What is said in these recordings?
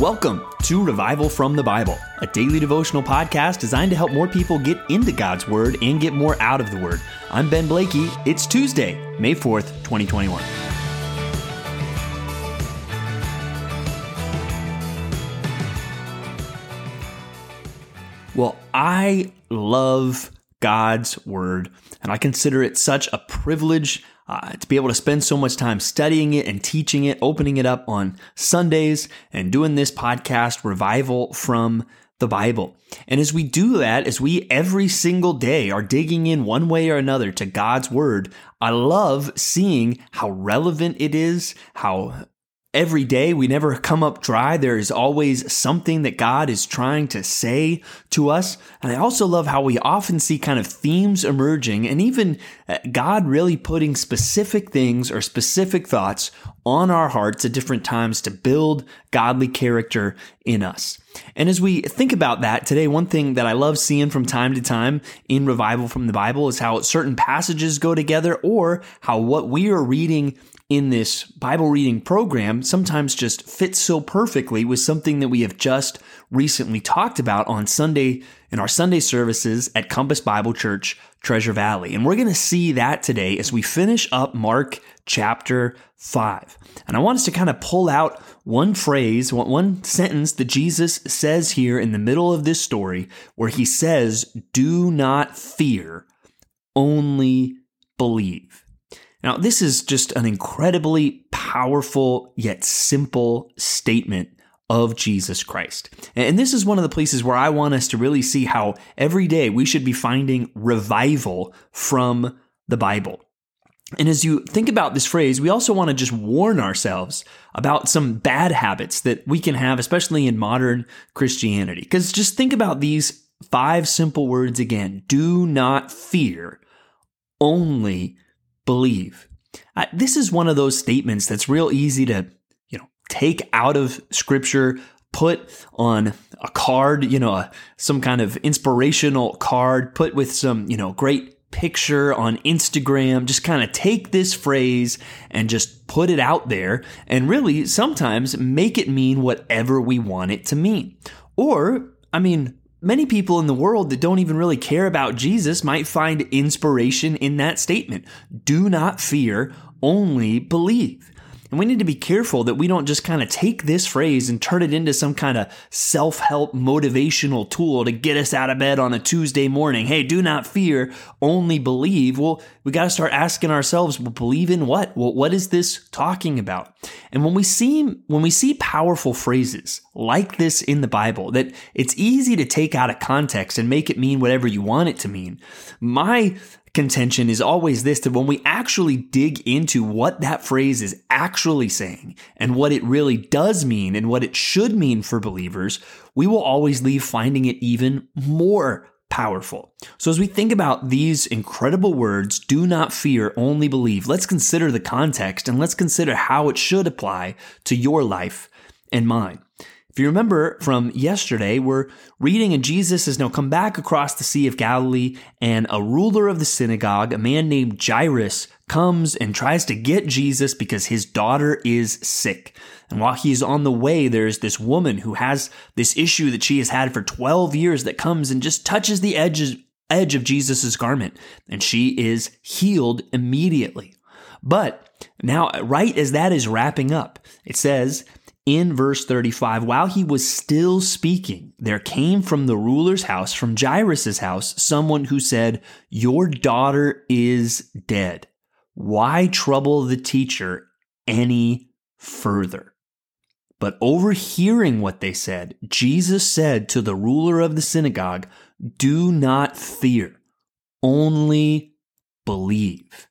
Welcome to Revival from the Bible, a daily devotional podcast designed to help more people get into God's Word and get more out of the Word. I'm Ben Blakey. It's Tuesday, May 4th, 2021. Well, I love God's Word, and I consider it such a privilege uh, to be able to spend so much time studying it and teaching it, opening it up on Sundays, and doing this podcast, Revival from the Bible. And as we do that, as we every single day are digging in one way or another to God's Word, I love seeing how relevant it is, how every day. We never come up dry. There is always something that God is trying to say to us. And I also love how we often see kind of themes emerging and even uh, God really putting specific things or specific thoughts on our hearts at different times to build godly character in us. And as we think about that today, one thing that I love seeing from time to time in revival from the Bible is how certain passages go together or how what we are reading in this Bible reading program sometimes just fits so perfectly with something that we have just recently talked about on Sunday in our Sunday services at Compass Bible Church, Treasure Valley. And we're going to see that today as we finish up Mark chapter 5. And I want us to kind of pull out one phrase, one sentence that Jesus says here in the middle of this story where he says, Do not fear, only believe. Now, this is just an incredibly powerful yet simple statement of Jesus Christ. And this is one of the places where I want us to really see how every day we should be finding revival from the Bible. And as you think about this phrase, we also want to just warn ourselves about some bad habits that we can have, especially in modern Christianity. Because just think about these five simple words again do not fear, only believe. This is one of those statements that's real easy to, you know, take out of scripture, put on a card, you know, a, some kind of inspirational card, put with some, you know, great picture on Instagram. Just kind of take this phrase and just put it out there and really sometimes make it mean whatever we want it to mean. Or, I mean, Many people in the world that don't even really care about Jesus might find inspiration in that statement. Do not fear, only believe. And we need to be careful that we don't just kind of take this phrase and turn it into some kind of self help motivational tool to get us out of bed on a Tuesday morning. Hey, do not fear, only believe. Well, we got to start asking ourselves, well, believe in what? Well, what is this talking about? And when we see, when we see powerful phrases like this in the Bible, that it's easy to take out of context and make it mean whatever you want it to mean. My contention is always this that when we actually dig into what that phrase is actually saying and what it really does mean and what it should mean for believers, we will always leave finding it even more powerful. So as we think about these incredible words, do not fear, only believe, let's consider the context and let's consider how it should apply to your life and mine. If you remember from yesterday, we're reading, and Jesus has now come back across the Sea of Galilee, and a ruler of the synagogue, a man named Jairus, comes and tries to get Jesus because his daughter is sick. And while he's on the way, there's this woman who has this issue that she has had for 12 years that comes and just touches the edges, edge of Jesus' garment, and she is healed immediately. But now, right as that is wrapping up, it says, in verse 35, while he was still speaking, there came from the ruler's house, from Jairus' house, someone who said, Your daughter is dead. Why trouble the teacher any further? But overhearing what they said, Jesus said to the ruler of the synagogue, Do not fear, only believe.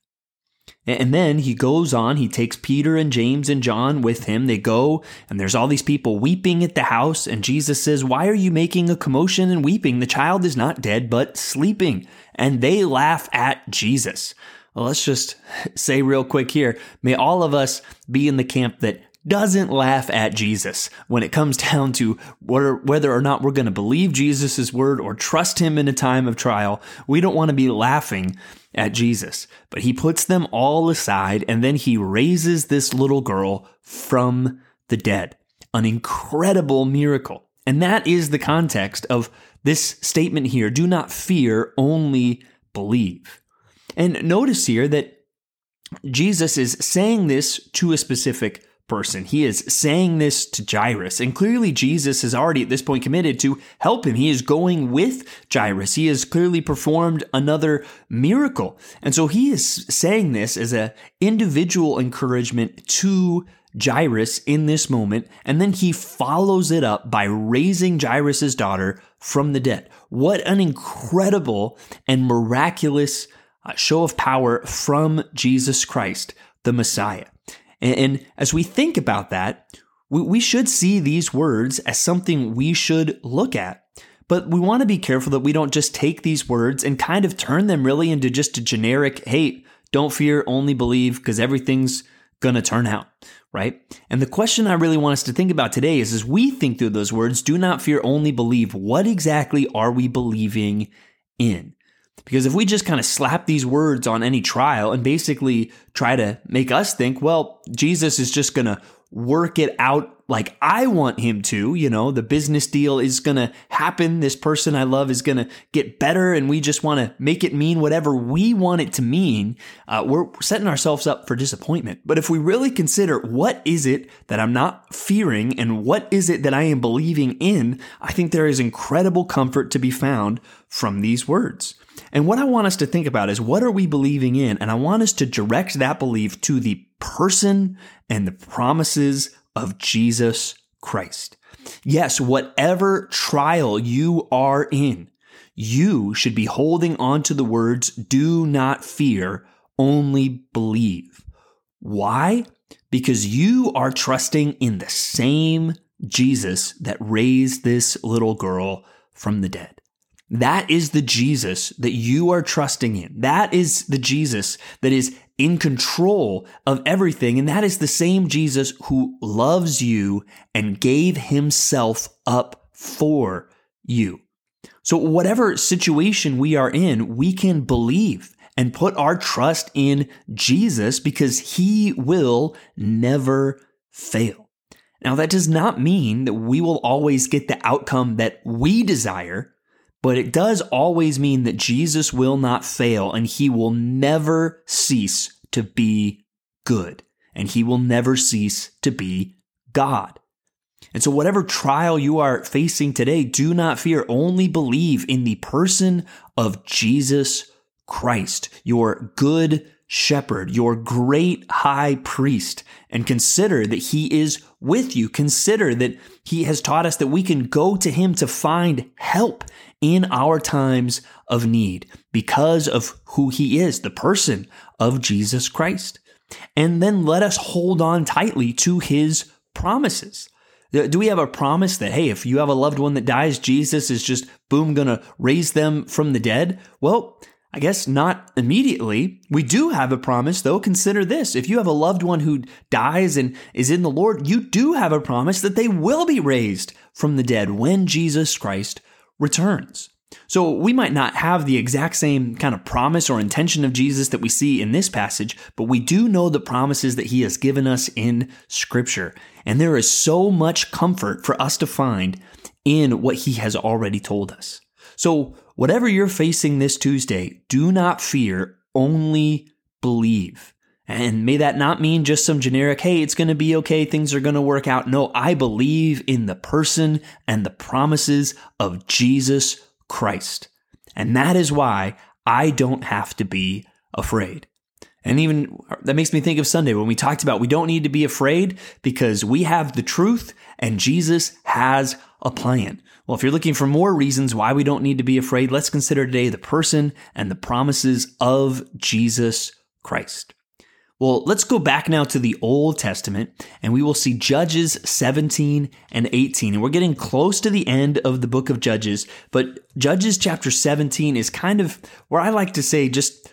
And then he goes on, he takes Peter and James and John with him. They go, and there's all these people weeping at the house. And Jesus says, Why are you making a commotion and weeping? The child is not dead, but sleeping. And they laugh at Jesus. Well, let's just say real quick here may all of us be in the camp that doesn't laugh at Jesus when it comes down to whether or not we're going to believe Jesus' word or trust him in a time of trial. We don't want to be laughing at Jesus, but he puts them all aside and then he raises this little girl from the dead. an incredible miracle. And that is the context of this statement here do not fear, only believe. And notice here that Jesus is saying this to a specific person. He is saying this to Jairus. And clearly, Jesus is already at this point committed to help him. He is going with Jairus. He has clearly performed another miracle. And so he is saying this as an individual encouragement to Jairus in this moment. And then he follows it up by raising Jairus' daughter from the dead. What an incredible and miraculous uh, show of power from Jesus Christ, the Messiah. And, and as we think about that, we, we should see these words as something we should look at. But we want to be careful that we don't just take these words and kind of turn them really into just a generic, hey, don't fear, only believe, because everything's going to turn out, right? And the question I really want us to think about today is as we think through those words, do not fear, only believe, what exactly are we believing in? Because if we just kind of slap these words on any trial and basically try to make us think, well, Jesus is just going to work it out like I want him to, you know, the business deal is going to happen. This person I love is going to get better and we just want to make it mean whatever we want it to mean. Uh, we're setting ourselves up for disappointment. But if we really consider what is it that I'm not fearing and what is it that I am believing in, I think there is incredible comfort to be found from these words. And what I want us to think about is what are we believing in? And I want us to direct that belief to the person and the promises of Jesus Christ. Yes, whatever trial you are in, you should be holding on to the words, do not fear, only believe. Why? Because you are trusting in the same Jesus that raised this little girl from the dead. That is the Jesus that you are trusting in. That is the Jesus that is in control of everything. And that is the same Jesus who loves you and gave himself up for you. So whatever situation we are in, we can believe and put our trust in Jesus because he will never fail. Now that does not mean that we will always get the outcome that we desire but it does always mean that Jesus will not fail and he will never cease to be good and he will never cease to be God. And so, whatever trial you are facing today, do not fear. Only believe in the person of Jesus Christ, your good shepherd, your great high priest, and consider that he is with you. Consider that he has taught us that we can go to him to find help in our times of need because of who he is, the person of Jesus Christ. And then let us hold on tightly to his promises. Do we have a promise that, hey, if you have a loved one that dies, Jesus is just, boom, gonna raise them from the dead? Well, I guess not immediately. We do have a promise, though. Consider this. If you have a loved one who dies and is in the Lord, you do have a promise that they will be raised from the dead when Jesus Christ returns. So we might not have the exact same kind of promise or intention of Jesus that we see in this passage, but we do know the promises that he has given us in scripture. And there is so much comfort for us to find in what he has already told us. So whatever you're facing this Tuesday, do not fear, only believe. And may that not mean just some generic, hey, it's going to be okay, things are going to work out. No, I believe in the person and the promises of Jesus Christ. And that is why I don't have to be afraid. And even that makes me think of Sunday when we talked about we don't need to be afraid because we have the truth and Jesus has a plan. Well, if you're looking for more reasons why we don't need to be afraid, let's consider today the person and the promises of Jesus Christ. Well, let's go back now to the Old Testament and we will see Judges 17 and 18. And we're getting close to the end of the book of Judges, but Judges chapter 17 is kind of where I like to say just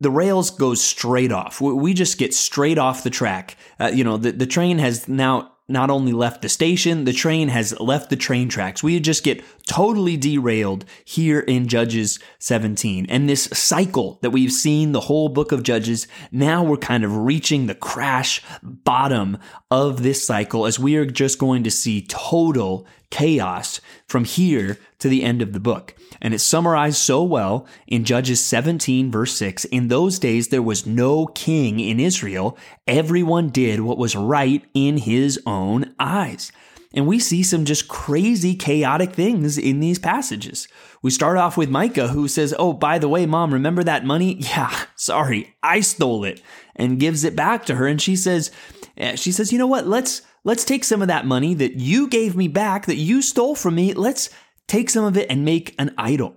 the rails go straight off. We just get straight off the track. Uh, you know, the, the train has now not only left the station, the train has left the train tracks. We just get totally derailed here in Judges 17. And this cycle that we've seen the whole book of Judges, now we're kind of reaching the crash bottom of this cycle as we are just going to see total chaos from here to the end of the book. And it's summarized so well in Judges 17 verse 6. In those days, there was no king in Israel. Everyone did what was right in his own eyes. And we see some just crazy, chaotic things in these passages. We start off with Micah, who says, Oh, by the way, mom, remember that money? Yeah, sorry, I stole it, and gives it back to her. And she says, eh, she says, you know what? Let's let's take some of that money that you gave me back, that you stole from me. Let's take some of it and make an idol.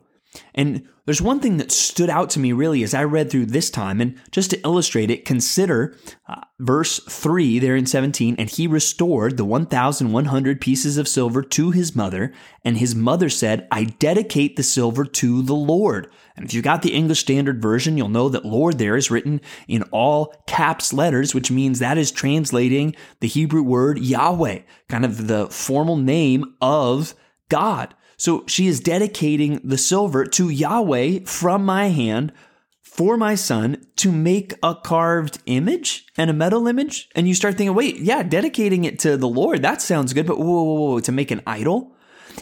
And there's one thing that stood out to me really as I read through this time, and just to illustrate it, consider uh, verse 3 there in 17. And he restored the 1,100 pieces of silver to his mother, and his mother said, I dedicate the silver to the Lord. And if you've got the English Standard Version, you'll know that Lord there is written in all caps letters, which means that is translating the Hebrew word Yahweh, kind of the formal name of God. So she is dedicating the silver to Yahweh from my hand for my son to make a carved image and a metal image. And you start thinking, wait, yeah, dedicating it to the Lord, that sounds good, but whoa, whoa, whoa, to make an idol?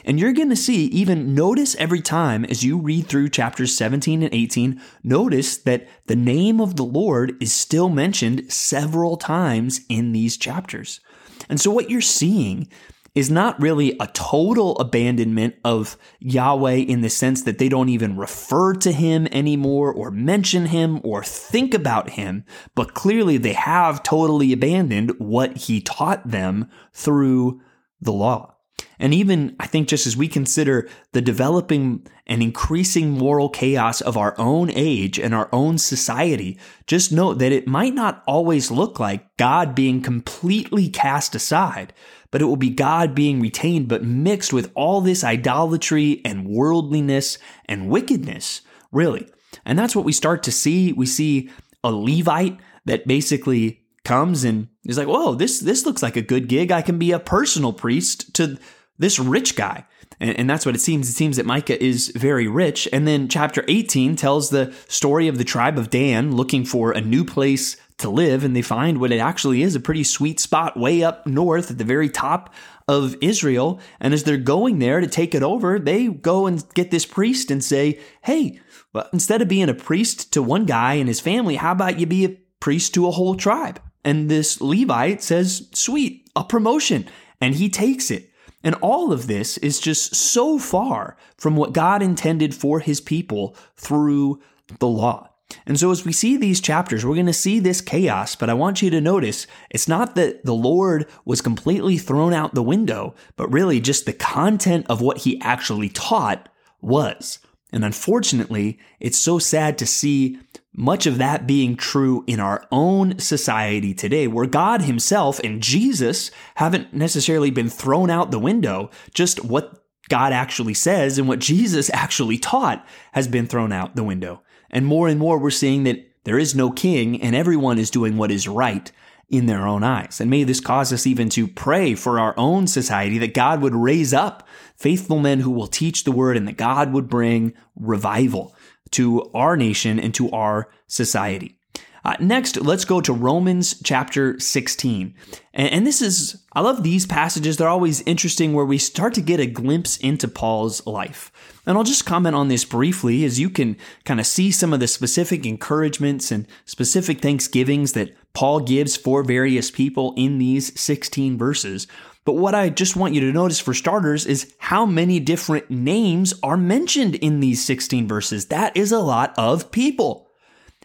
And you're going to see, even notice every time as you read through chapters 17 and 18, notice that the name of the Lord is still mentioned several times in these chapters. And so what you're seeing is not really a total abandonment of Yahweh in the sense that they don't even refer to him anymore or mention him or think about him, but clearly they have totally abandoned what he taught them through the law. And even, I think, just as we consider the developing and increasing moral chaos of our own age and our own society, just note that it might not always look like God being completely cast aside, but it will be God being retained, but mixed with all this idolatry and worldliness and wickedness, really. And that's what we start to see. We see a Levite that basically comes and is like, whoa, this, this looks like a good gig. I can be a personal priest to this rich guy. And, and, that's what it seems. It seems that Micah is very rich. And then chapter 18 tells the story of the tribe of Dan looking for a new place to live, and they find what it actually is a pretty sweet spot way up north at the very top of Israel. And as they're going there to take it over, they go and get this priest and say, Hey, well, instead of being a priest to one guy and his family, how about you be a priest to a whole tribe? And this Levite says, Sweet, a promotion. And he takes it. And all of this is just so far from what God intended for his people through the law. And so, as we see these chapters, we're going to see this chaos, but I want you to notice it's not that the Lord was completely thrown out the window, but really just the content of what he actually taught was. And unfortunately, it's so sad to see much of that being true in our own society today, where God Himself and Jesus haven't necessarily been thrown out the window, just what God actually says and what Jesus actually taught has been thrown out the window. And more and more, we're seeing that there is no king and everyone is doing what is right in their own eyes. And may this cause us even to pray for our own society that God would raise up faithful men who will teach the word and that God would bring revival to our nation and to our society. Uh, next, let's go to Romans chapter 16. And, and, this is, I love these passages. They're always interesting where we start to get a glimpse into Paul's life. And I'll just comment on this briefly as you can kind of see some of the specific encouragements and specific thanksgivings that Paul gives for various people in these 16 verses. But what I just want you to notice for starters is how many different names are mentioned in these 16 verses. That is a lot of people.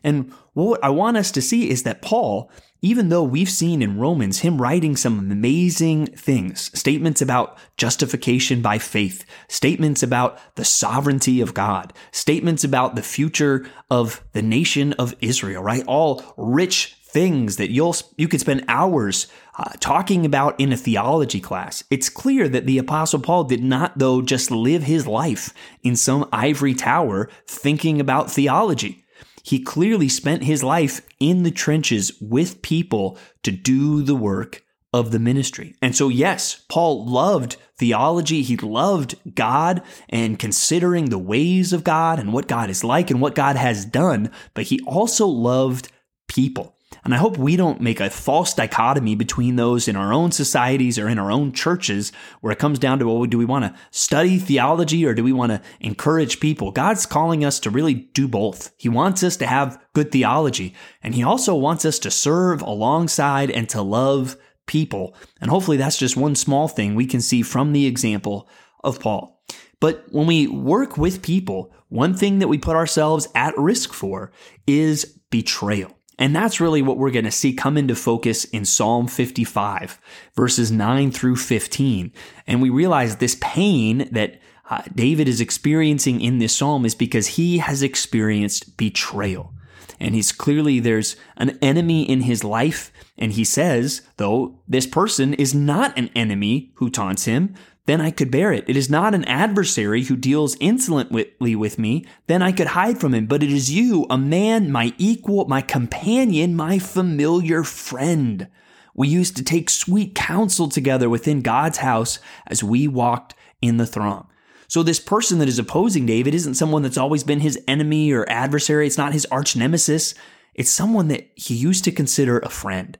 And what I want us to see is that Paul, even though we've seen in Romans him writing some amazing things, statements about justification by faith, statements about the sovereignty of God, statements about the future of the nation of Israel, right? All rich things that you'll you could spend hours uh, talking about in a theology class. It's clear that the apostle Paul did not though just live his life in some ivory tower thinking about theology. He clearly spent his life in the trenches with people to do the work of the ministry. And so, yes, Paul loved theology. He loved God and considering the ways of God and what God is like and what God has done, but he also loved people. And I hope we don't make a false dichotomy between those in our own societies or in our own churches where it comes down to, well, do we want to study theology or do we want to encourage people? God's calling us to really do both. He wants us to have good theology and he also wants us to serve alongside and to love people. And hopefully that's just one small thing we can see from the example of Paul. But when we work with people, one thing that we put ourselves at risk for is betrayal. And that's really what we're going to see come into focus in Psalm 55, verses 9 through 15. And we realize this pain that uh, David is experiencing in this psalm is because he has experienced betrayal. And he's clearly, there's an enemy in his life. And he says, though, this person is not an enemy who taunts him, then I could bear it. It is not an adversary who deals insolently with me, then I could hide from him. But it is you, a man, my equal, my companion, my familiar friend. We used to take sweet counsel together within God's house as we walked in the throng. So this person that is opposing David isn't someone that's always been his enemy or adversary. It's not his arch nemesis. It's someone that he used to consider a friend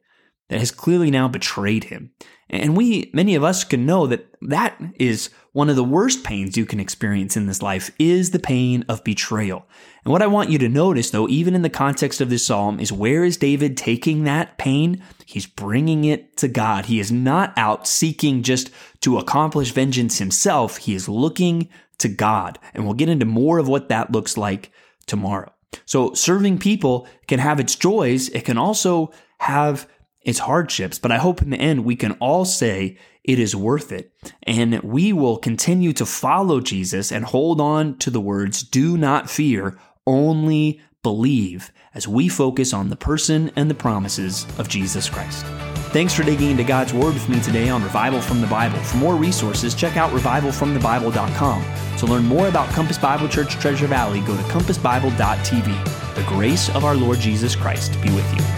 that has clearly now betrayed him. And we, many of us can know that that is one of the worst pains you can experience in this life is the pain of betrayal. And what I want you to notice though, even in the context of this psalm is where is David taking that pain? He's bringing it to God. He is not out seeking just to accomplish vengeance himself. He is looking to God. And we'll get into more of what that looks like tomorrow. So serving people can have its joys. It can also have its hardships, but I hope in the end we can all say it is worth it. And we will continue to follow Jesus and hold on to the words, do not fear, only believe, as we focus on the person and the promises of Jesus Christ. Thanks for digging into God's Word with me today on Revival from the Bible. For more resources, check out revivalfromthebible.com. To learn more about Compass Bible Church Treasure Valley, go to compassbible.tv. The grace of our Lord Jesus Christ be with you.